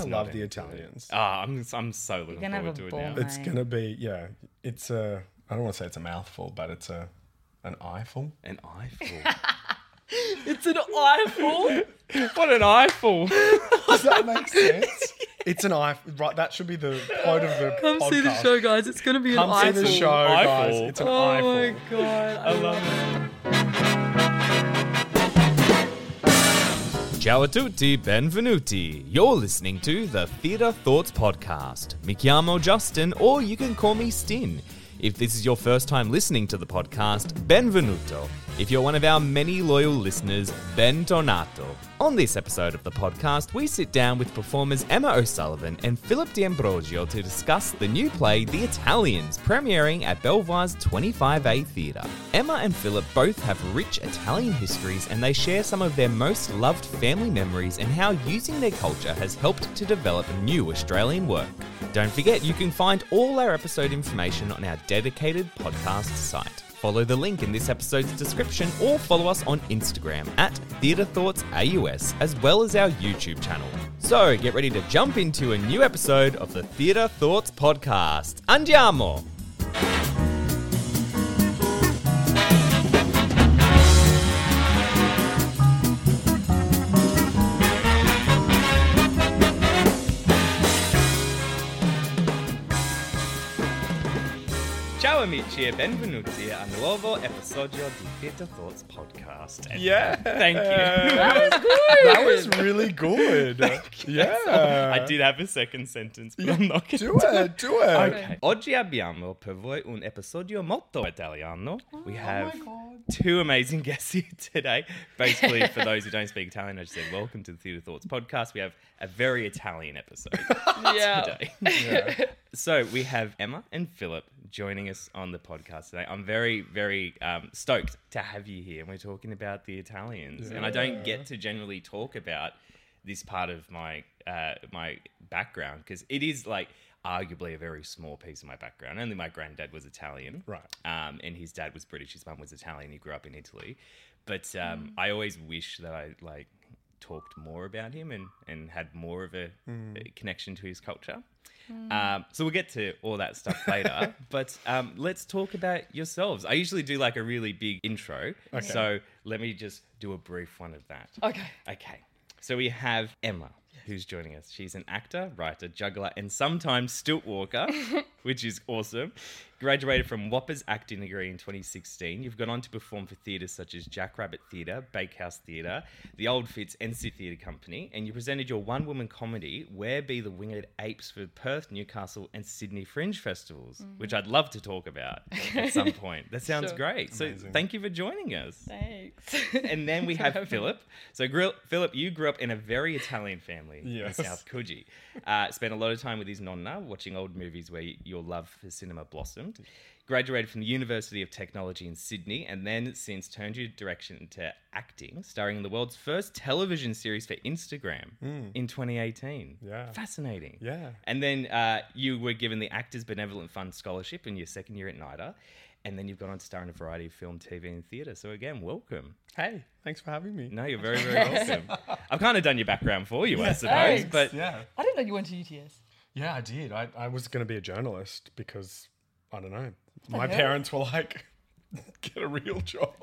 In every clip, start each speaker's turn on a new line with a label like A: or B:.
A: It's
B: gonna love
A: not
B: the. Italians.
A: Ah, I'm I'm so looking
C: gonna have
A: forward
C: a
A: to it
C: ball,
A: now.
C: mate.
B: It's gonna be yeah. It's a I don't want to say it's a mouthful, but it's a an eyeful.
A: An eyeful.
C: It's an eyeful.
A: what an eyeful!
B: Does that make sense? it's an eye. Right, that should be the quote of the
C: Come see the show, guys. It's gonna be
B: Come
C: an
B: see
C: eyeful.
B: the show, guys.
A: Eyeful.
B: It's an
C: Oh
B: eyeful.
C: my god. I love it.
A: Ciao a tutti, benvenuti. You're listening to the Theatre Thoughts Podcast. Mi chiamo Justin, or you can call me Stin. If this is your first time listening to the podcast, benvenuto. If you're one of our many loyal listeners, bentornato. On this episode of the podcast, we sit down with performers Emma O'Sullivan and Philip D'Ambrosio to discuss the new play The Italians, premiering at Belvoir's 25A Theatre. Emma and Philip both have rich Italian histories and they share some of their most loved family memories and how using their culture has helped to develop new Australian work. Don't forget, you can find all our episode information on our dedicated podcast site. Follow the link in this episode's description or follow us on Instagram at Theatre Thoughts AUS as well as our YouTube channel. So get ready to jump into a new episode of the Theatre Thoughts Podcast. Andiamo! Amici e benvenuti a nuovo episodio di Theatre Thoughts Podcast. And
B: Yeah.
A: Thank you.
B: That was good. That was really good. yeah.
A: I did have a second sentence, but I'm not going
B: Do it. Do it.
A: Okay. Oggi abbiamo per voi un episodio molto italiano. We oh have two amazing guests here today. Basically, for those who don't speak Italian, I just said welcome to the Theatre Thoughts podcast. We have a very Italian episode
C: Yeah.
A: today. So we have Emma and Philip joining us on the podcast today. I'm very, very um, stoked to have you here. And we're talking about the Italians, and I don't get to generally talk about this part of my uh, my background because it is like arguably a very small piece of my background. Only my granddad was Italian,
B: Right.
A: Um, and his dad was British. His mum was Italian. He grew up in Italy, but um, I always wish that I like talked more about him and and had more of a, a connection to his culture. Um, so we'll get to all that stuff later. but um, let's talk about yourselves. I usually do like a really big intro. So let me just do a brief one of that.
C: Okay.
A: Okay. So we have Emma, who's joining us. She's an actor, writer, juggler, and sometimes stilt walker, which is awesome. Graduated from WAAPA's acting degree in 2016. You've gone on to perform for theatres such as Jackrabbit Theatre, Bakehouse Theatre, the Old Fitz NC Theatre Company, and you presented your one woman comedy, Where Be the Winged Apes, for Perth, Newcastle, and Sydney Fringe Festivals, which I'd love to talk about at some point. That sounds
C: Sure.
A: great. So thank you for joining us
C: Thanks.
A: and then we have Philip. So, Gri- Philip, you grew up in a very Italian family
B: Yes.
A: in South Coogee. Uh, spent a lot of time with his nonna, watching old movies where y- your love for cinema blossomed. Graduated from the University of Technology in Sydney, and then since turned your direction into acting, starring in the world's first television series for Instagram in 2018.
B: Yeah.
A: Fascinating.
B: Yeah.
A: And then uh, you were given the Actors Benevolent Fund Scholarship in your second year at NIDA. And then you've gone on to star in a variety of film, TV, and theatre. So again, welcome.
B: Hey, thanks for having me.
A: No, you're very, very welcome. I've kind of done your background for you, I suppose.
C: Thanks.
A: But
B: Yeah.
C: I didn't know you went to UTS.
B: Yeah, I did. I, I was going to be a journalist because, I don't know, my
C: hell?
B: parents were like, get a real job.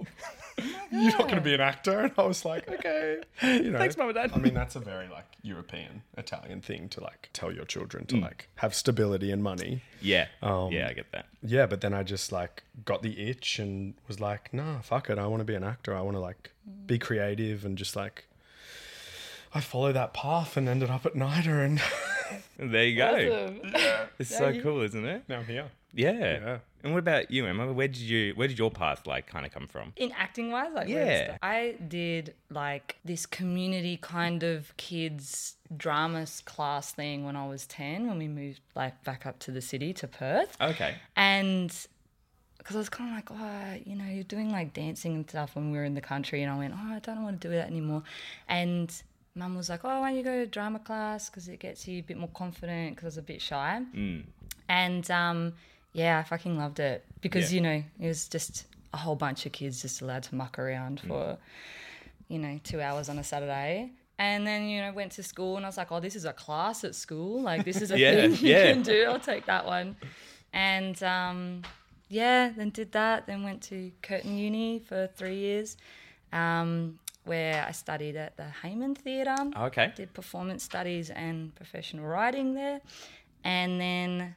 B: You're not going to be an actor. And I was like, okay. You know,
A: Thanks, Mum and Dad.
B: I mean, that's a very like European, Italian thing to like tell your children to like have stability and money.
A: yeah,
B: Um,
A: yeah, I get that.
B: Yeah, but then I just like got the itch and was like, nah, fuck it. I want to be an actor. I want to like be creative and just like. I followed that path and ended up at NIDA and
A: There you go.
C: Awesome.
A: It's
C: Yeah,
A: so
C: you-
A: cool, isn't it?
B: now I'm here.
A: Yeah.
B: Yeah.
A: And what about you, Emma? Where did you where did your path like kind of come from?
C: In acting wise, like
A: Yeah.
C: to start? I did like this community kind of kids drama class thing when I was ten when we moved like back up to the city to Perth.
A: Okay.
C: And because I was kind of like, oh, you know, you're doing like dancing and stuff when we were in the country. And I went, oh, I don't want to do that anymore. And mum was like, oh, why don't you go to drama class? Because it gets you a bit more confident because I was a bit shy. And um, yeah, I fucking loved it because,
A: Yeah.
C: you know, it was just a whole bunch of kids just allowed to muck around for, you know, two hours on a Saturday. And then, you know, went to school and I was like, oh, this is a class at school. Like, this is a
A: Yeah,
C: thing you
A: yeah.
C: can do. I'll take that one. And um, yeah, then did that. Then went to Curtin Uni for three years, um, where I studied at the Hayman Theatre.
A: Oh, okay.
C: Did performance studies and professional writing there. And then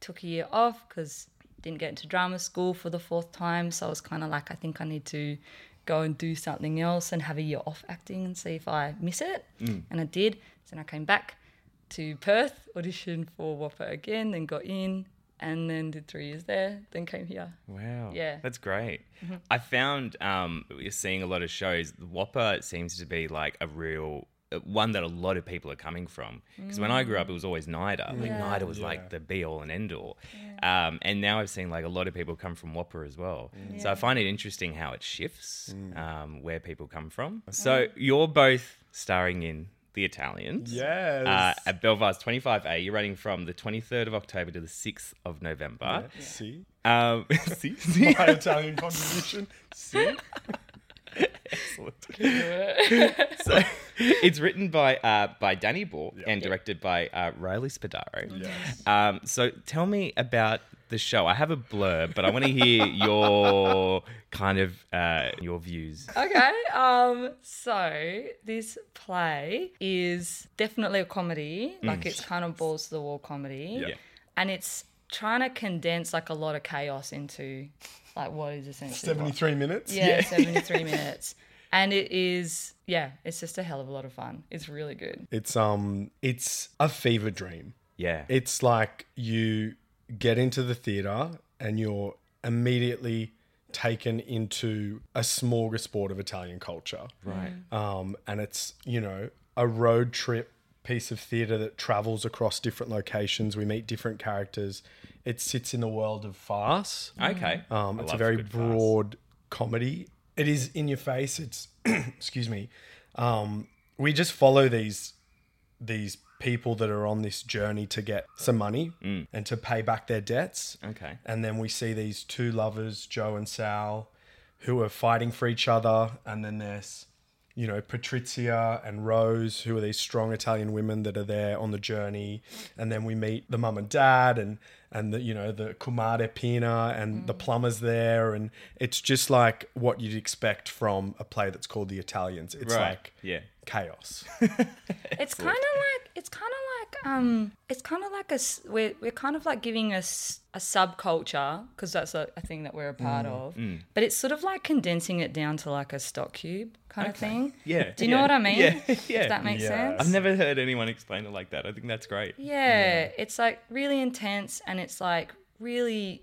C: took a year off because didn't get into drama school for the fourth time. So I was kind of like, I think I need to go and do something else and have a year off acting and see if I miss it. Mm. And I did. So then I came back to Perth, auditioned for WAAPA again, then got in, and then did three years there, then came here.
A: Wow.
C: Yeah. Mm-hmm.
A: That's great. I found um, we're seeing a lot of shows. The WAAPA seems to be like a real uh, one that a lot of people are coming from. Because when I grew up, it was always NIDA. Like NIDA was like the be all and end all. Um, and now I've seen like a lot of people come from WAAPA as well. So I find it interesting how it shifts um, where people come from. So you're both starring in The Italians.
B: Yes.
A: Uh, at Belvoir 25A, you're running from the 23rd of October to the 6th of November.
B: See?
A: Um, see, see?
B: My Italian contribution. See?
A: Excellent. so it's written by uh, by Danny Ball and directed by uh, Riley Spadaro.
B: Yes.
A: Um, so tell me about the show. I have a blurb, but I want to hear your kind of uh, your views.
C: okay. Um. So this play is definitely a comedy. Like it's kind of balls to the wall comedy.
A: Yeah.
C: And it's trying to condense like a lot of chaos into like what is essentially what-
B: 73 minutes?
C: Yeah, 73 minutes. And it is yeah, it's just a hell of a lot of fun. It's really good.
B: It's um it's a fever dream.
A: Yeah.
B: It's like you get into the theater and you're immediately taken into a smorgasbord of Italian culture.
A: right.
B: Um, and it's, you know, a road trip piece of theater that travels across different locations. We meet different characters. It sits in the world of farce.
A: Okay.
B: Um, it's a very
A: good farce.
B: broad comedy. It is in your face. It's excuse me. Um, we just follow these these people that are on this journey to get some money
A: Mm.
B: and to pay back their debts.
A: Okay.
B: And then we see these two lovers, Joe and Sal, who are fighting for each other. And then there's, you know, Patrizia and Rose, who are these strong Italian women that are there on the journey. And then we meet the mum and dad and and the you know the Kumare Pina and the plumbers there, and it's just like what you'd expect from a play that's called The Italians. It's
A: Right.
B: like
A: yeah.
B: chaos.
C: It's kind of like it's kind of like um it's kind of like a s- we're we're kind of like giving us a subculture because that's a, a thing that we're a part mm, of. Mm. But it's sort of like condensing it down to like a stock cube kind of thing.
A: Yeah.
C: Do you know what I mean?
A: Yeah. yeah.
C: If that makes
B: Yeah.
C: sense.
A: I've never heard anyone explain it like that. I think that's great.
C: Yeah, it's like really intense and it's like really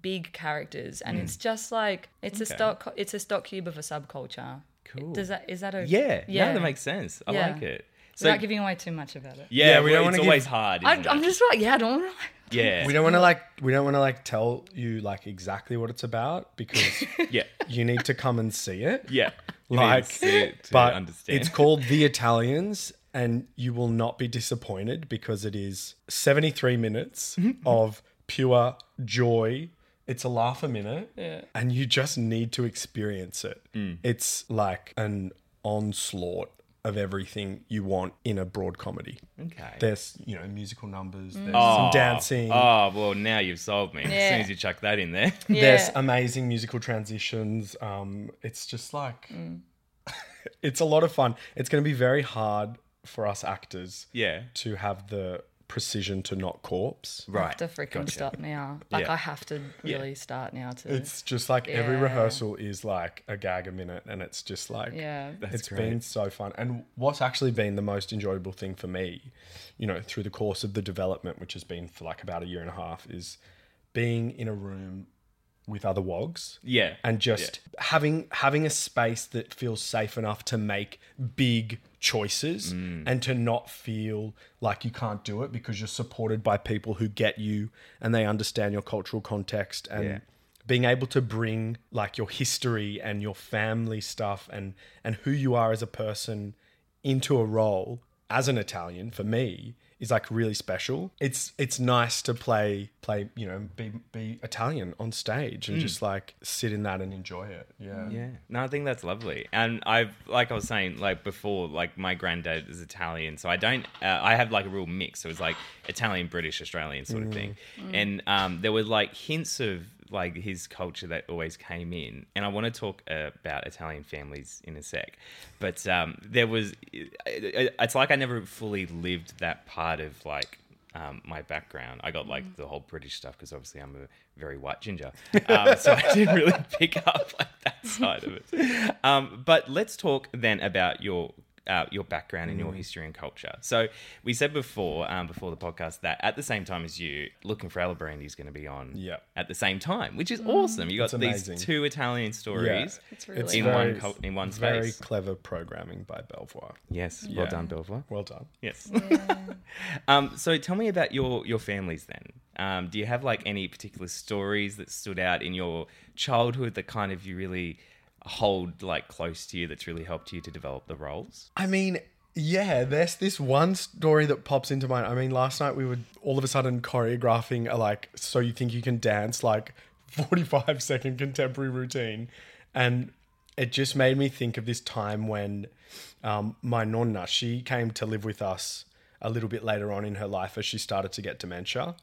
C: big characters and it's mm. just like it's a stock it's a stock cube of a subculture.
A: Cool.
C: Does that is that a
A: Yeah. Yeah. that makes sense. I
C: Yeah.
A: like it. So
C: without giving away too much about it?
A: yeah,
B: Yeah, we
A: we
B: don't
A: it's
B: wanna give-
A: always hard.
C: I,
A: Isn't
C: I'm
A: it?
C: just like yeah, I don't want to.
A: yeah.
B: we don't want to like we don't want to like tell you like exactly what it's about because
A: yeah.
B: you need to come and see it.
A: Yeah. You need to
B: like
A: see it to
B: but
A: understand.
B: it's called the italians and you will not be disappointed because it is 73 minutes of pure joy it's a laugh a minute
C: Yeah.
B: and you just need to experience it
A: Mm.
B: it's like an onslaught of everything you want in a broad comedy
A: okay.
B: there's you know musical numbers there's
A: Oh,
B: some dancing
A: Oh well, now you've sold me. As soon as you chuck that in there.
B: there's amazing musical transitions. Um, it's just like
C: Mm.
B: it's a lot of fun. It's going to be very hard for us actors
A: yeah.
B: to have the precision to not corpse. Right.
C: I have to freaking stop now. Like
B: Yeah.
C: I have to really start now to.
B: It's just like every rehearsal is like a gag a minute, and it's just like
C: yeah.
B: it's
A: great.
B: It's been so fun. And what's actually been the most enjoyable thing for me, you know, through the course of the development, which has been for like about a year and a half, is being in a room with other wogs
A: Yeah.
B: and just having having a space that feels safe enough to make big choices
A: Mm.
B: and to not feel like you can't do it because you're supported by people who get you and they understand your cultural context and
A: Yeah.
B: being able to bring like your history and your family stuff and and who you are as a person into a role as an Italian for me is like really special. It's it's nice to play play you know be be Italian on stage and just like sit in that and enjoy it. Yeah.
A: Yeah. No, I think that's lovely. And I've, like I was saying, like before, like my granddad is Italian, so I don't, uh, I have like a real mix. It was like Italian, British, Australian sort of thing. And um, there were like hints of like his culture that always came in. And I want to talk uh, about Italian families in a sec. But um, there was, it's like I never fully lived that part of like, um, my background. I got like the whole British stuff because obviously I'm a very white ginger, um, so I didn't really pick up like that side of it. Um, but let's talk then about your uh, your background and your history and culture. So we said before um, before the podcast that at the same time as you, looking for Alibrandi is going to be on
B: Yeah.
A: at the same time, which is awesome. You got
B: It's
A: these
B: amazing.
A: two Italian stories
C: It's really
A: in
C: nice.
A: one cul- in one space.
B: Very clever programming by Belvoir.
A: Yes,
B: Yeah.
A: well done, Belvoir.
B: Well done.
A: Yes. um, so tell me about your your families then. Um, do you have like any particular stories that stood out in your childhood that kind of you really hold like close to you that's really helped you to develop the roles?
B: I mean, yeah, there's this one story that pops into mind. I mean, last night we were all of a sudden choreographing a like, so you think you can dance like 45 second contemporary routine. And it just made me think of this time when um, my nonna, she came to live with us a little bit later on in her life as she started to get dementia.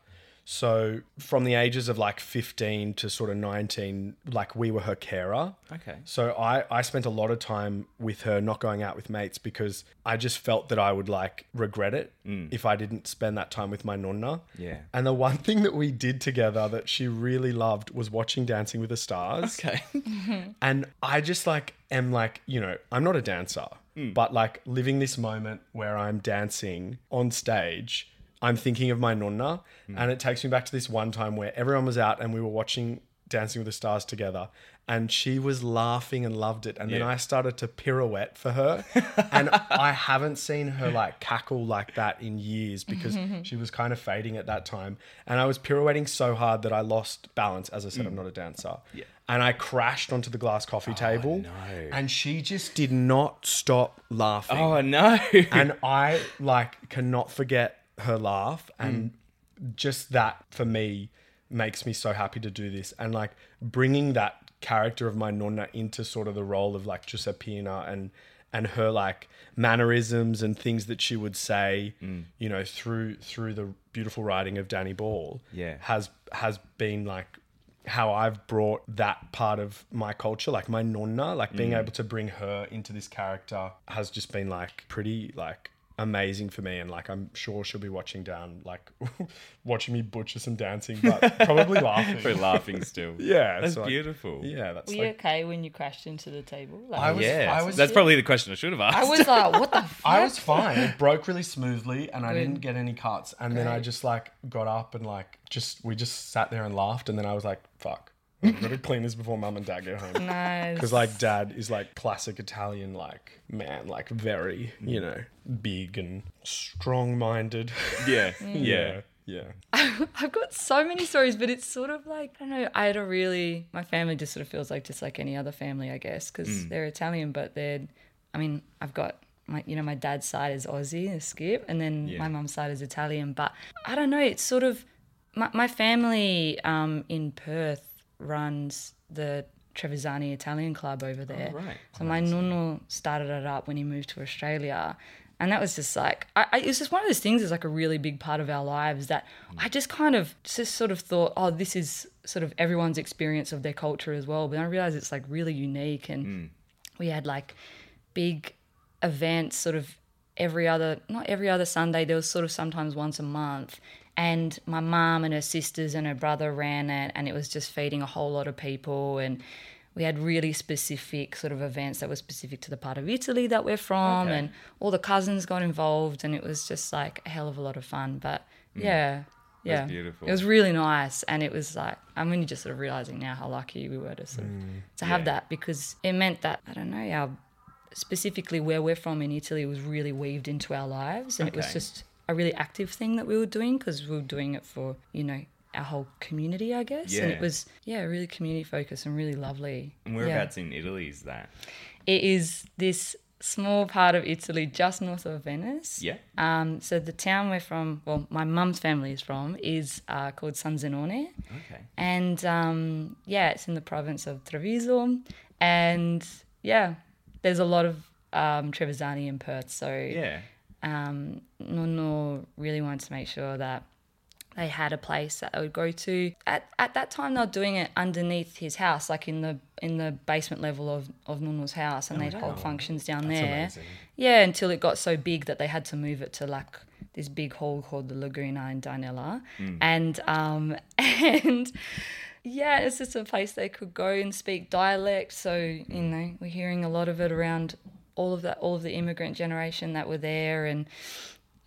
B: So from the ages of like 15 to sort of 19, like we were her carer.
A: Okay.
B: So I, I spent a lot of time with her not going out with mates because I just felt that I would like regret it mm. if I didn't spend that time with my nonna.
A: Yeah.
B: And the one thing that we did together that she really loved was watching Dancing with the Stars.
A: Okay.
B: And I just like am like, you know, I'm not a dancer, mm. but like living this moment where I'm dancing on stage, I'm thinking of my nonna. Hmm. And it takes me back to this one time where everyone was out and we were watching Dancing with the Stars together. And she was laughing and loved it. And then I started to pirouette for her. and I haven't seen her like cackle like that in years because she was kind of fading at that time. And I was pirouetting so hard that I lost balance. As I said, I'm hmm. not a dancer.
A: Yeah.
B: And I crashed onto the glass coffee oh, table.
A: no.
B: And she just did not stop laughing.
A: Oh no.
B: and I like cannot forget her laugh. And mm. just that for me makes me so happy to do this. And like bringing that character of my nonna into sort of the role of like Giuseppina and and her like mannerisms and things that she would say, mm. you know, through through the beautiful writing of Danny Ball,
A: Yeah.
B: has has been like how I've brought that part of my culture, like my nonna, like being mm. able to bring her into this character has just been like pretty like amazing for me and like I'm sure she'll be watching down like watching me butcher some dancing but probably laughing.
A: We're laughing still.
B: Yeah,
A: That's
B: so, like,
A: beautiful.
B: Yeah, that's
C: Were you okay when you crashed into the table? Like,
B: I was-
A: Yeah.
B: I was-
A: That's probably the question I should have asked.
C: I was like, uh, what the fuck?
B: I was fine. It broke really smoothly and I
C: Good.
B: didn't get any cuts. And then I just like got up and like just we just sat there and laughed and then I was like, fuck. I've got to clean this before mum and dad get home.
C: Nice.
B: Because like dad is like classic Italian, like man, like very, you know, big and strong minded.
A: yeah.
C: Mm.
A: Yeah.
B: Yeah.
C: I've got so many stories, but it's sort of like I don't know. I had a really my family just sort of feels like just like any other family, I guess, because they're Italian, but they're. I mean, I've got my you know my dad's side is Aussie, a skip, and then
A: Yeah.
C: my mum's side is Italian. But I don't know. It's sort of my my family um, in Perth runs the Trevisani Italian Club over there.
A: Oh, right.
C: So my nonno started it up when he moved to Australia. And that was just like, I, I, it's just one of those things that's like a really big part of our lives that I just kind of just sort of thought, oh, this is sort of everyone's experience of their culture as well. But I realized it's like really unique. And hmm. we had like big events sort of every other, not every other Sunday, there was sort of sometimes once a month. And my mum and her sisters and her brother ran it, and it was just feeding a whole lot of people. And we had really specific sort of events that were specific to the part of Italy that we're from,
A: Okay.
C: and all the cousins got involved, and it was just like a hell of a lot of fun. But mm. yeah, yeah,
A: beautiful.
C: It was really nice, and it was like I'm only just sort of realizing now how lucky we were to sort of mm. to have
A: Yeah.
C: that because it meant that I don't know our specifically where we're from in Italy was really weaved into our lives, and it was just a really active thing that we were doing because we were doing it for you know our whole community, I guess,
A: Yeah.
C: and it was yeah really community focused and really lovely.
A: And
C: Yeah.
A: whereabouts in Italy is that?
C: It is this small part of Italy just north of Venice.
A: Yeah.
C: Um, so the town we're from, well, my mum's family is from, is uh, called San Zenone.
A: Okay.
C: And um, yeah, it's in the province of Treviso. And yeah, there's a lot of um, Trevisani in Perth. So
A: Yeah.
C: Um, Nono really wanted to make sure that they had a place that they would go to. At, at that time, they were doing it underneath his house, like in the in the basement level of, of Nono's house, and they'd hold functions down there.
B: amazing.
C: Yeah, until it got so big that they had to move it to like this big hall called the Laguna in Dianella, and um, and yeah, it's just a place they could go and speak dialect. So you know, we're hearing a lot of it around all of that, all of the immigrant generation that were there, and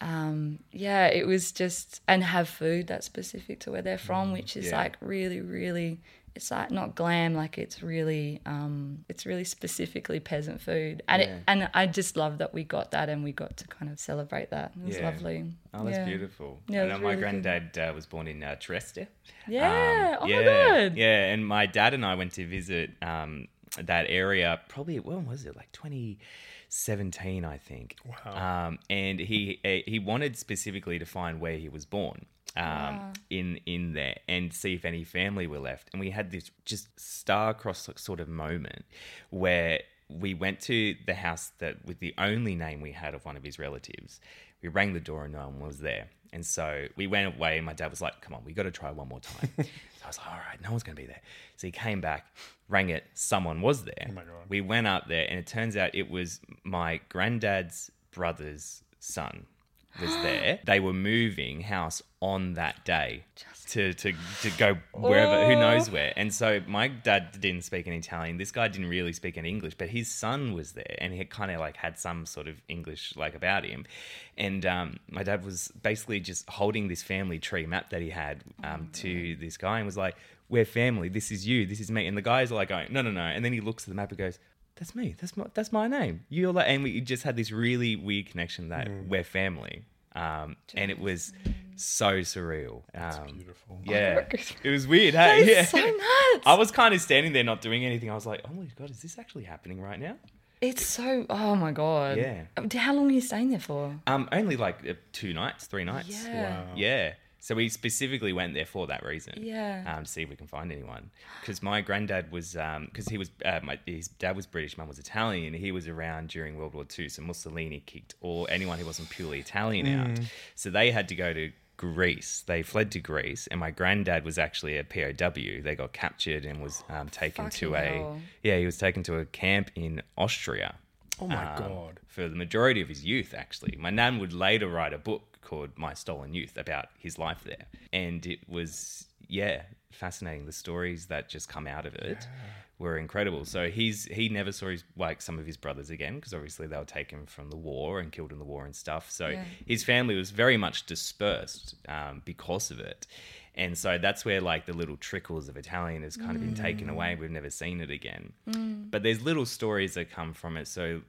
C: um, yeah, it was just and have food that's specific to where they're from, which is
A: yeah.
C: like really, really. It's like not glam, like it's really, um, it's really specifically peasant food, and
A: Yeah.
C: it, and I just love that we got that and we got to kind of celebrate that. It was
A: Yeah.
C: lovely.
A: Oh, that's
C: Yeah.
A: beautiful.
C: Yeah,
A: and my
C: really
A: granddad uh, was born in uh, Trieste.
C: Yeah. oh
A: yeah,
C: my god.
A: Yeah, and my dad and I went to visit um, that area probably when was it like 2017 I think.
B: Wow.
A: Um, and he uh, he wanted specifically to find where he was born. Um, in in there and see if any family were left, and we had this just star-crossed sort of moment where we went to the house that with the only name we had of one of his relatives. We rang the door and no one was there. And so we went away and my dad was like, come on, we got to try one more time. so I was like, all right, no one's going to be there. So he came back, rang it, someone was there.
B: Oh my God.
A: We went up there and it turns out it was my granddad's brother's son was there. They were moving house on that day to, to, to go wherever, who knows where. And so my dad didn't speak any Italian. This guy didn't really speak any English, but his son was there and he kind of like had some sort of English like about him. And um, my dad was basically just holding this family tree map that he had um, to this guy and was like, we're family. This is you. This is me. And the guy's like going, no, no, no. And then he looks at the map and goes, that's me. That's my that's my name. You're like, and we just had this really weird connection that we're family. Um, and it was so surreal. Um,
B: Beautiful.
A: yeah, it was weird. Hey,
C: That
A: yeah.
C: so nuts.
A: I was kind of standing there not doing anything. I was like, oh my god, is this actually happening right now?
C: It's so. Oh my god.
A: Yeah.
C: Um, How long are you staying there for?
A: Um, only like uh, two nights, three nights.
C: Yeah.
B: Wow.
A: Yeah. So we specifically went there for that reason.
C: Yeah.
A: Um, to see if we can find anyone. Because my granddad was, because he was, uh, my, his dad was British, mum was Italian. He was around during World War II. So Mussolini kicked all anyone who wasn't purely Italian out. So they had to go to Greece. They fled to Greece, and my granddad was actually a POW. They got captured and was um, taken to a
C: hell.
A: yeah. He was taken to a camp in Austria.
B: Oh my
A: um,
B: God.
A: For the majority of his youth, actually, my nan would later write a book called My Stolen Youth about his life there, and it was yeah fascinating. The stories that just come out of it were incredible. So he's he never saw his like some of his brothers again because obviously they were taken from the war and killed in the war and stuff. So
C: Yeah.
A: his family was very much dispersed um, because of it. And so that's where like the little trickles of Italian has kind of been taken away. We've never seen it again. But there's little stories that come from it. So,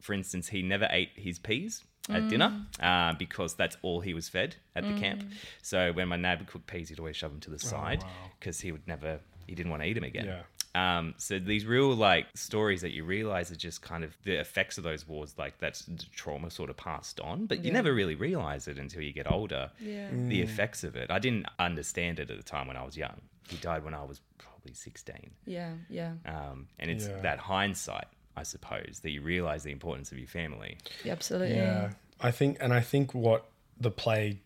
A: for instance, he never ate his peas at dinner uh, because that's all he was fed at the camp. So when my nan would cook peas, he'd always shove them to the side
B: wow.
A: because he would never, he didn't want to eat them again.
B: Yeah.
A: Um, so these real like stories that you realize are just kind of the effects of those wars, like that's the trauma sort of passed on, but you never really realize it until you get older.
C: Yeah.
A: The effects of it. I didn't understand it at the time when I was young. He died when I was probably 16.
C: Yeah. Yeah.
A: Um, and it's
B: Yeah.
A: that hindsight, I suppose, that you realize the importance of your family.
C: Yeah, Absolutely.
B: Yeah, I think, and I think what the play,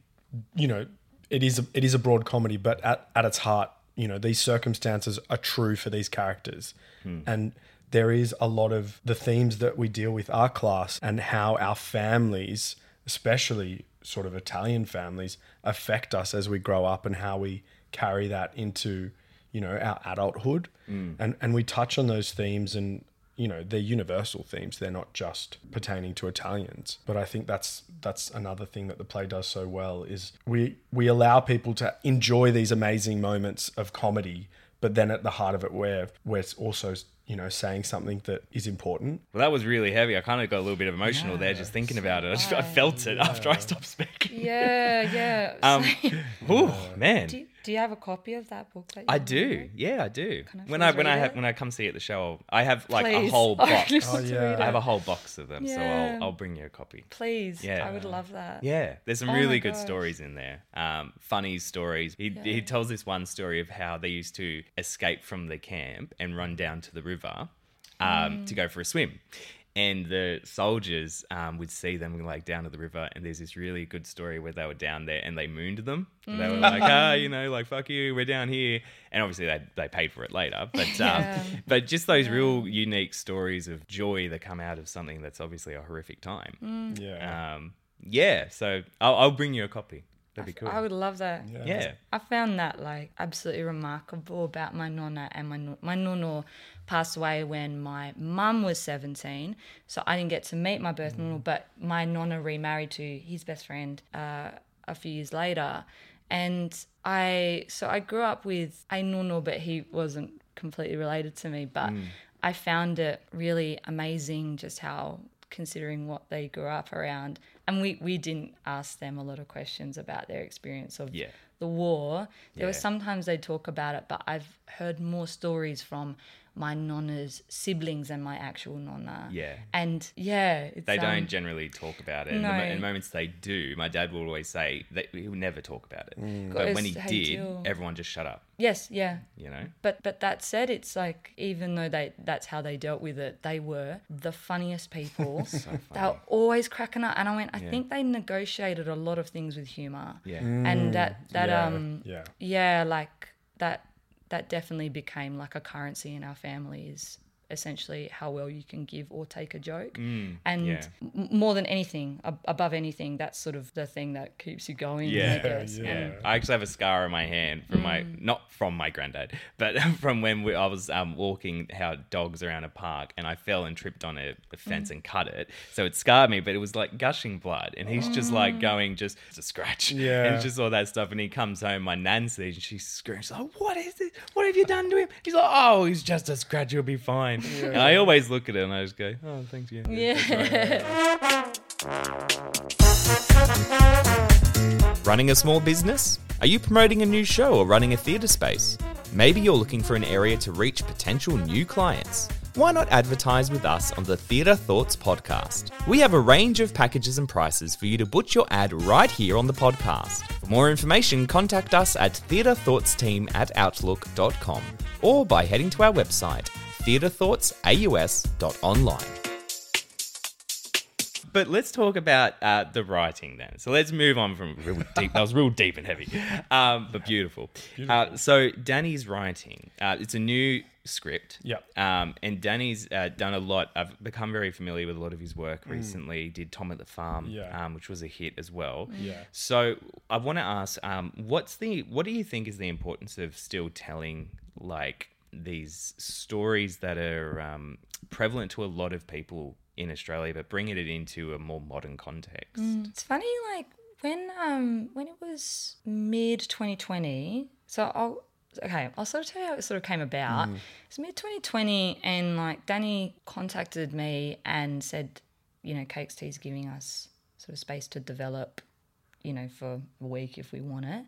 B: you know, it is a, it is a broad comedy, but at, at its heart, you know, these circumstances are true for these characters, hmm. and there is a lot of the themes that we deal with our class and how our families, especially sort of Italian families, affect us as we grow up and how we carry that into you know our adulthood. Hmm. And and we touch on those themes and you know they're universal themes they're not just pertaining to italians but i think that's that's another thing that the play does so well is we we allow people to enjoy these amazing moments of comedy but then at the heart of it we're we're also you know saying something that is important
A: Well, that was really heavy. I kind of got a little bit of emotional there just thinking about it. I, just, I felt it after I stopped speaking.
C: Yeah. Yeah.
A: Um, ooh, man.
C: do, Do you have a copy of that book? That you
A: I do.
C: read?
A: Yeah, I do.
C: Can I
A: when I
C: please
A: when I have when I come see you at the show, I have like a whole box.
C: really
B: Oh, yeah.
A: I have a whole box of them, so I'll I'll bring you a copy.
C: Please.
A: Yeah.
C: I would love that.
A: Yeah, there's some
C: Oh
A: really good
C: gosh.
A: stories in there. Um, funny stories. He, he tells this one story of how they used to escape from the camp and run down to the river um,
C: Mm.
A: to go for a swim. And the soldiers um, would see them like down to the river, and there's this really good story where they were down there and they mooned them. They
C: Mm.
A: were like, "Ah, you know, like fuck you, we're down here." And obviously they they paid for it later, but um,
C: Yeah.
A: but just those real unique stories of joy that come out of something that's obviously a horrific time.
C: Mm.
B: Yeah.
A: Um, yeah, so I'll, I'll bring you a copy. That'd be cool.
C: I would love that.
A: yeah.
C: I found that like absolutely remarkable about my nonna and my no- my nono passed away when my mum was 17 so I didn't get to meet my birth nono but my nonna remarried to his best friend uh, a few years later and I so I grew up with a nono but he wasn't completely related to me but I found it really amazing just how considering what they grew up around and we we didn't ask them a lot of questions about their experience of
A: Yeah.
C: the war. There were
A: Yeah.
C: sometimes they'd talk about it, but I've heard more stories from my nonna's siblings and my actual nonna.
A: Yeah.
C: And yeah, it's,
A: They
C: um,
A: don't generally talk about it. And
C: no.
A: and the moments they do, my dad will always say that he will never talk about it.
B: Mm.
A: But when he
C: "Hey,
A: did,
C: Jill."
A: everyone just shut up.
C: Yes, yeah.
A: You know?
C: But but that said, it's like even though they that's how they dealt with it, they were the funniest people. so funny. They were always cracking up, and I went, I
A: Yeah.
C: think they negotiated a lot of things with humor.
A: Yeah.
C: and that that
B: yeah,
C: um
B: yeah.
C: yeah like that that definitely became like a currency in our family is essentially how well you can give or take a joke and
A: Mm, yeah.
C: m- more than anything ab- above anything that's sort of the thing that keeps you going I
A: Yeah,
C: guess.
B: yeah.
A: yeah. I actually have a scar on my hand from my
C: Mm.
A: not from my granddad, but from when we, I was um, walking how dogs around a park and I fell and tripped on a, a fence
C: Mm.
A: and cut it. So it scarred me, but it was like gushing blood, and he's just
C: Mm.
A: like going just it's a scratch,
B: Yeah.
A: and just all that stuff. And he comes home, my nan sees, and she screams, "Oh, what is it? What have you done to him?" He's like, "Oh, he's just a scratch. He'll be fine." And I always look at it and I just go, "Oh, thanks, yeah."
C: yeah
A: Running a small business? Are you promoting a new show or running a theatre space? Maybe you're looking for an area to reach potential new clients. Why not advertise with us on the Theatre Thoughts podcast? We have a range of packages and prices for you to put your ad right here on the podcast. For more information, contact us at theatrethoughtsteam at outlook.com or by heading to our website, theatrethoughtsaus.online. But let's talk about uh, the writing then. So let's move on from real deep. That was real deep and heavy, um, but beautiful. Uh, so Danny's writing. Uh, it's a new script.
B: Yep.
A: Um, and Danny's uh, done a lot. I've become very familiar with a lot of his work recently. Did Tom at the Farm,
B: Yeah.
A: um, which was a hit as well.
B: Yeah.
A: So I want to ask, um, what's the what do you think is the importance of still telling like these stories that are um, prevalent to a lot of people in Australia, but bringing it into a more modern context?
C: It's funny, like when um when it was mid 2020. So I'll okay, I'll sort of tell you how it sort of came about. It's mid 2020, and like Danny contacted me and said, you know, Cakes is giving us sort of space to develop, you know, for a week if we want it,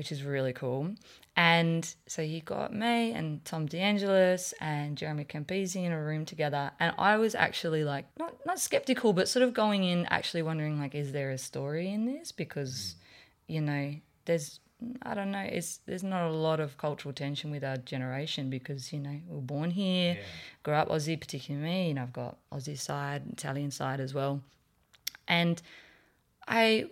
C: which is really cool. And so he got me and Tom DeAngelis and Jeremy Campese in a room together. And I was actually like, not, not skeptical, but sort of going in, actually wondering, like, is there a story in this? Because, you know, there's, I don't know, it's, there's not a lot of cultural tension with our generation because, you know, we are born here, grew up Aussie, particularly me, and I've got Aussie side, Italian side as well. And I,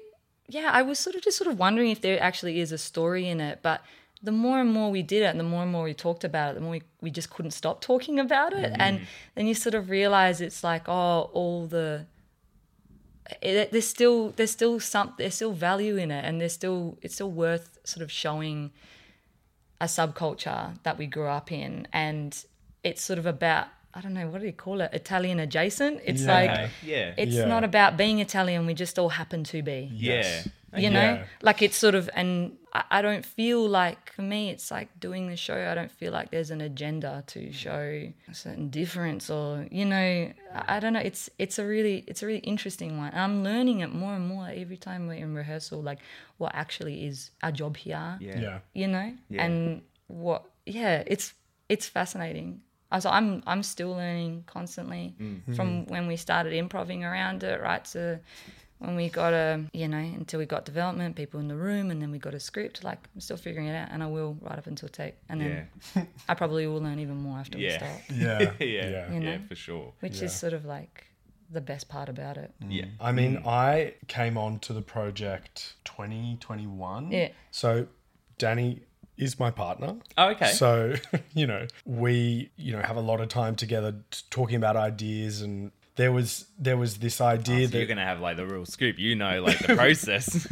C: yeah, I was sort of just sort of wondering if there actually is a story in it. But the more and more we did it, and the more and more we talked about it, the more we, we just couldn't stop talking about it. And mm. then you sort of realize it's like, oh, all the it, there's still there's still some there's still value in it, and there's still it's still worth sort of showing a subculture that we grew up in, and it's sort of about I don't know what do you call it Italian adjacent. It's
B: Yeah.
C: like
A: yeah,
C: it's
B: Yeah.
C: not about being Italian. We just all happen to be.
A: yeah,
C: You know,
B: Yeah.
C: like it's sort of, and I, I don't feel like for me it's like doing the show. I don't feel like there's an agenda to show a certain difference or you know I, I don't know. It's it's a really it's a really interesting one. I'm learning it more and more every time we're in rehearsal. Like what actually is our job here
A: Yeah.
B: Yeah.
C: you know
A: Yeah.
C: and what yeah it's it's fascinating so i'm i'm still learning constantly
A: Mm-hmm.
C: from mm. when we started improving around it right to when we got a you know until we got development people in the room and then we got a script like i'm still figuring it out and i will right up until take and then i probably will learn even more after we start
B: Yeah.
A: yeah,
B: Yeah.
A: yeah,
C: You know?
A: for sure.
C: which
B: Yeah.
C: is sort of like the best part about it mm.
A: Yeah,
B: I mean, mm. I came on to the project 2021.
C: Yeah.
B: So Danny is my partner.
A: Oh, okay.
B: So, you know, we, you know, have a lot of time together t- talking about ideas and there was there was this idea
A: So you're gonna have like the real scoop. You know, like the process.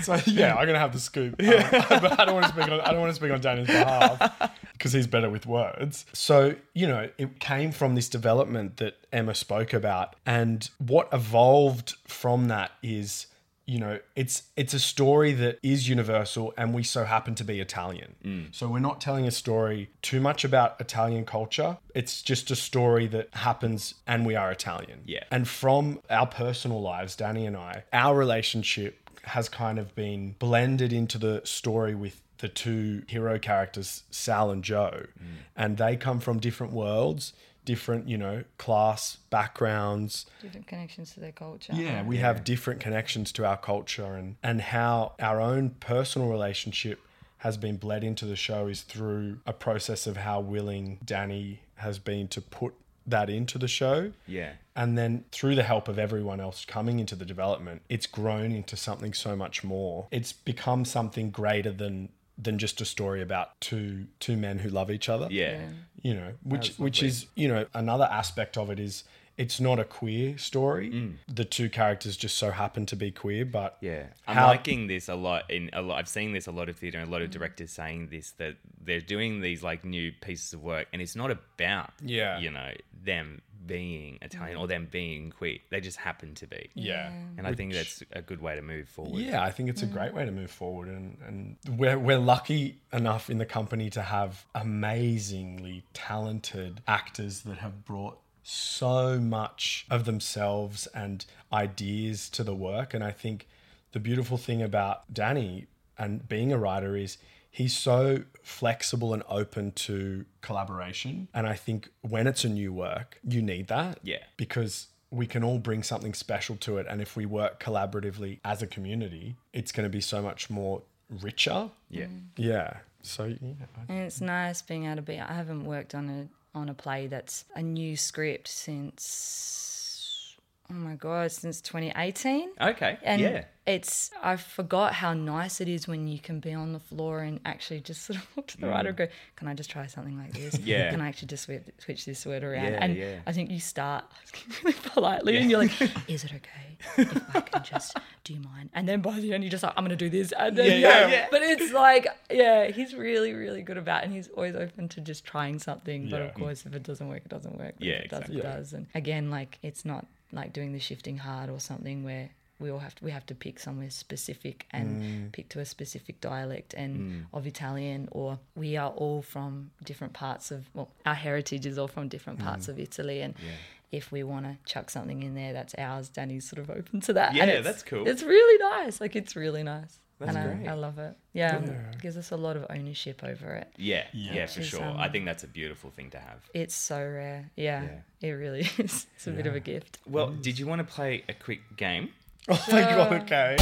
B: so yeah, I'm gonna have the scoop. Um, but I don't want to speak on I don't want to speak on Danny's behalf because he's better with words. So you know, it came from this development that Emma spoke about, and what evolved from that is. You know, it's it's a story that is universal, and we so happen to be Italian. Mm. So we're not telling a story too much about Italian culture. It's just a story that happens, and we are Italian.
A: Yeah.
B: And from our personal lives, Danny and I, our relationship has kind of been blended into the story with the two hero characters, Sal and Joe. Mm. And they come from different worlds, different, you know, class backgrounds.
C: different connections to their culture
B: Yeah, we have different connections to our culture and and how our own personal relationship has been bled into the show is through a process of how willing Danny has been to put that into the show.
A: yeah,
B: And then through the help of everyone else coming into the development, it's grown into something so much more. It's become something greater than than just a story about two two men who love each other.
A: yeah,
B: You know, which which is, you know, another aspect of it is it's not a queer story.
A: Mm.
B: The two characters just so happen to be queer, but
A: yeah. I'm
B: How-
A: liking this a lot. In a lot, I've seen this a lot of theatre and a lot of directors saying this that they're doing these like new pieces of work, and it's not about
B: Yeah.
A: you know, them being Italian mm. or them being queer. They just happen to be.
B: yeah.
A: And I think that's a good way to move forward.
B: Yeah, I think it's a mm. great way to move forward, and, and we're we're lucky enough in the company to have amazingly talented actors that have brought so much of themselves and ideas to the work. And I think the beautiful thing about Danny and being a writer is he's so flexible and open to collaboration. And I think when it's a new work, you need that
A: Yeah.
B: because we can all bring something special to it. And if we work collaboratively as a community, it's going to be so much more richer.
A: Yeah. Mm.
B: Yeah. So, yeah.
C: And it's nice being able to be. I haven't worked on a on a play that's a new script since oh my god since 2018.
A: Okay.
C: And
A: yeah.
C: it's I forgot how nice it is when you can be on the floor and actually just sort of look to the right and go, can I just try something like this?
A: Mm. Yeah.
C: Can I actually just switch, switch this word around?
A: Yeah,
C: and
A: yeah.
C: I think you start asking really politely and you're like, is it okay if I can just do mine? And then by the end you're just like, I'm gonna do this. And then,
A: Yeah, yeah, yeah.
C: But it's like, yeah, he's really, really good about it and he's always open to just trying something. But of course if it doesn't work, it doesn't work. But
A: Yeah,
C: if it does,
A: exactly.
C: it does. And again, like it's not like doing the shifting hard or something where we all have to we have to pick somewhere specific and mm. pick to a specific dialect and mm. of Italian or we are all from different parts of well our heritage is all from different parts mm. of Italy and if we want to chuck something in there that's ours Danny's sort of open to that.
A: Yeah, that's cool.
C: it's really nice. Like it's really nice
A: That's
C: and
A: great.
C: I, I love it yeah, it gives us a lot of ownership over it
A: Yeah. Yeah, for
C: Which is,
A: sure. I
C: um,
A: think that's a beautiful thing to have.
C: it's so rare yeah,
A: Yeah.
C: it really is it's a bit of a gift
A: Well, did you want to play a quick game?
B: Oh my God, okay.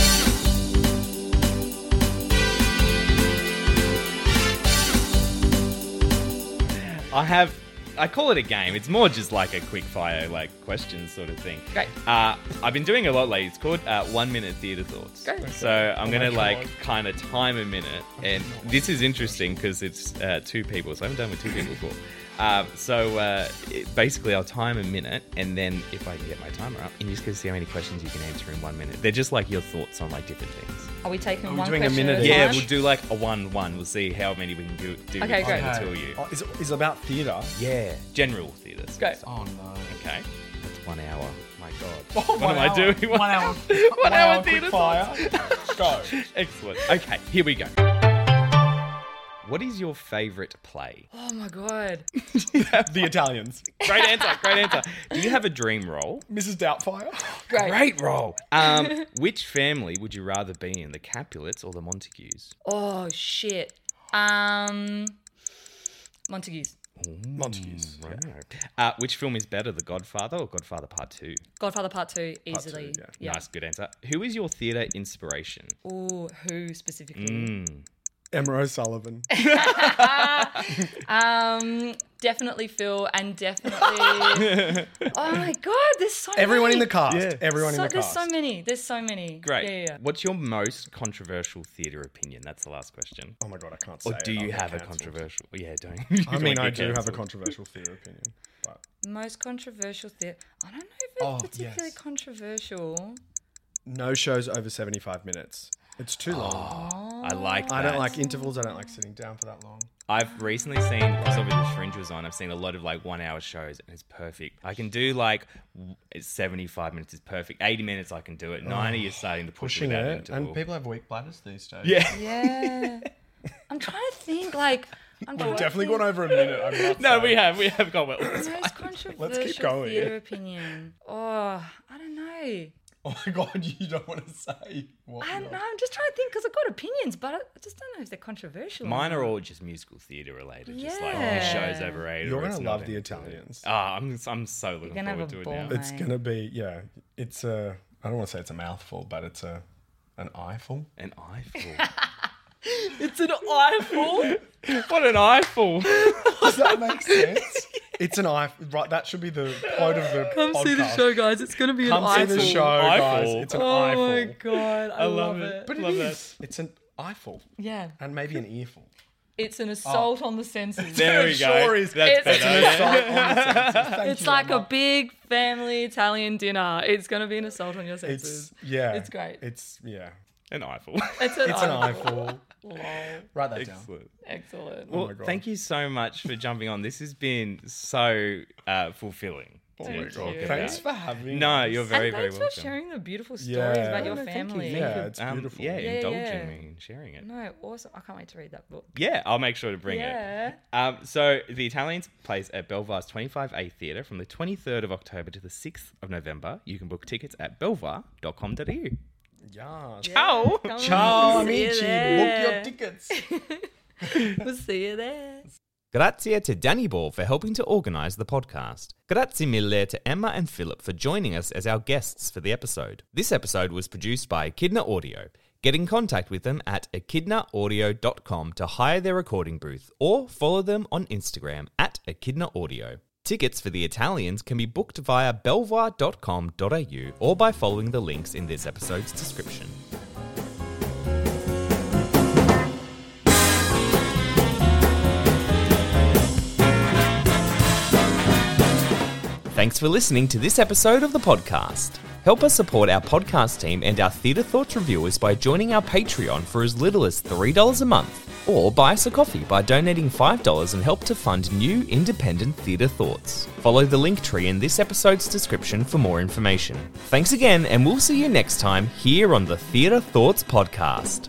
A: I have. I call it a game. It's more just like a quick fire, like questions sort of thing.
C: Great.
A: Uh, I've been doing a lot lately. It's called uh, One Minute Theatre Thoughts.
C: Great.
A: So I'm
B: Oh
A: gonna like
B: God.
A: kind of time a minute, and this is interesting because it's uh, two people. So I haven't done with two people before. Um, so uh, it, basically, I'll time a minute, and then if I can get my timer up, and you just get to see how many questions you can answer in one minute. They're just like your thoughts on like different things.
C: are we taking
B: Are we
C: one
B: doing a
C: question
B: minute
C: at a
B: each?
A: Yeah,
C: time?
A: we'll do like a one-one. We'll see how many we can do. do
C: Okay,
A: with
C: great.
A: the two of you.
B: Oh, is, it, is it about theatre?
A: Yeah, general theatre.
C: Go.
B: Oh no.
A: Okay, that's one hour. My God,
B: Oh,
A: what am I doing?
B: One hour.
A: One hour
B: quick
A: theatre
B: fire. go.
A: Excellent. Okay, here we go. What is your favourite play?
C: Oh my god.
B: the Italians.
A: Great answer. Great answer. Do you have a dream role?
B: Mrs. Doubtfire.
C: Great.
A: Great role. Um, which family would you rather be in, the Capulets or the Montagues?
C: Oh shit. Um Montagues.
B: Montagues.
A: Uh, which film is better, The Godfather or Godfather Part Two?
C: Godfather Part Two, easily.
B: yeah.
C: yeah.
A: Nice, good answer. Who is your theatre inspiration?
C: Ooh, who specifically?
A: Mm.
B: Emma O'Sullivan.
C: Um, definitely Phil, and definitely. oh my god, there's so
B: Everyone
C: many.
B: in the cast.
A: Yeah.
B: Everyone
C: So,
B: in the
C: there's
B: cast.
C: There's so many. There's so many.
A: Great.
C: Yeah, yeah, yeah.
A: What's your most controversial theatre opinion? That's the last question.
B: oh my god, I can't say.
A: Or do
B: it. I'll
A: you have a controversial? Yeah, don't.
B: I mean, I do have a controversial theatre opinion. But
C: Most controversial theatre. I don't know if it's
B: Oh,
C: particularly
B: yes.
C: controversial.
B: no shows over 75 minutes. It's too long.
A: I like.
B: I don't like intervals. I don't like sitting down for that long.
A: I've recently seen because obviously the Fringe was on. I've seen a lot of like one hour shows and it's perfect. I can do like seventy five minutes is perfect. Eighty minutes I can do it. Ninety is starting to push
B: Pushing
A: without
B: it.
A: interval.
B: And people have weak bladders these days.
A: yeah.
C: Yeah. I'm trying to think. Like, I'm trying to
B: Definitely
C: think.
B: gone over a minute.
A: No, we have we have gone well.
C: Most controversial Let's keep
B: going.
C: theatre opinion. Oh, I don't know.
B: Oh my god, you don't want to say what.
C: I don't know. I'm just trying to think because I've got opinions, but I I just don't know if they're controversial. or
A: Mine
C: not.
A: are all just musical theatre related. Just like
C: Yeah.
A: this show's overrated.
B: You're
A: or it's
B: gonna
A: not
B: love the
A: any.
B: Italians.
A: Ah, I'm I'm so looking
C: gonna have
A: forward
C: a
A: to it
C: ball,
A: now.
C: mate.
B: It's gonna be yeah. It's a. I don't want to say it's a mouthful, but it's a an eyeful.
A: An eyeful.
C: It's an eyeful.
A: what an eyeful!
B: Does that make sense? It's an eye. Right, that should be the quote of the
C: Come
B: podcast.
C: see the show, guys. It's gonna be an eyeful.
B: Come
C: an
B: see
C: eyeful.
B: the show, guys.
A: Eyeful.
B: It's an
C: oh
B: eyeful. Oh eyeful.
C: my god, I, love, it.
B: But it
A: Love
B: is. It's an eyeful
C: Yeah,
B: and maybe an earful.
C: it's an oh. assault on the senses.
A: There we go.
B: sure is.
A: That's
C: It's-
A: better.
C: It's
B: An
A: yeah.
B: assault on the senses. Thank
C: It's
B: you,
C: like a big family Italian dinner. It's gonna be an assault on your senses.
B: It's yeah.
C: It's great.
B: It's yeah.
A: An eyeful.
C: It's an,
B: It's an
C: eyeful.
B: eyeful.
C: Lol.
B: Write that down.
A: Excellent.
C: Excellent.
A: Well,
B: my God.
A: thank you so much for jumping on. This has been so uh, fulfilling.
B: Oh
A: to
B: my god.
A: about.
B: Thanks for having. Me.
A: No,
B: us.
A: you're very,
C: and
A: very
C: thanks
A: welcome.
C: for sharing the beautiful stories
B: Yeah.
C: about your
B: No,
A: thank you.
C: family.
B: Yeah, it's
A: Um,
B: beautiful.
A: yeah,
C: Yeah,
A: indulging
C: yeah.
A: me and sharing it.
C: No, awesome. I can't wait to read that book.
A: Yeah, I'll make sure to bring
C: Yeah.
A: it. Um, so the Italians plays at Belvoir's 25A Theatre from the 23rd of October to the 6th of November. You can book tickets at belvoir.com.au.
B: Yeah.
A: Ciao.
C: Come
B: Ciao,
C: on,
B: amici. Book your tickets.
C: We'll see you there.
A: Grazie to Danny Ball for helping to organise the podcast. Grazie mille to Emma and Philip for joining us as our guests for the episode. This episode was produced by Echidna Audio. Get in contact with them at echidnaaudio.com to hire their recording booth or follow them on Instagram at Echidna Audio. Tickets for the Italians can be booked via belvoir.com.au or by following the links in this episode's description. Thanks for listening to this episode of the podcast. Help us support our podcast team and our Theatre Thoughts reviewers by joining our Patreon for as little as $3 a month, or buy us a coffee by donating $5 and help to fund new independent theatre thoughts. Follow the link tree in this episode's description for more information. Thanks again, and we'll see you next time here on the Theatre Thoughts podcast.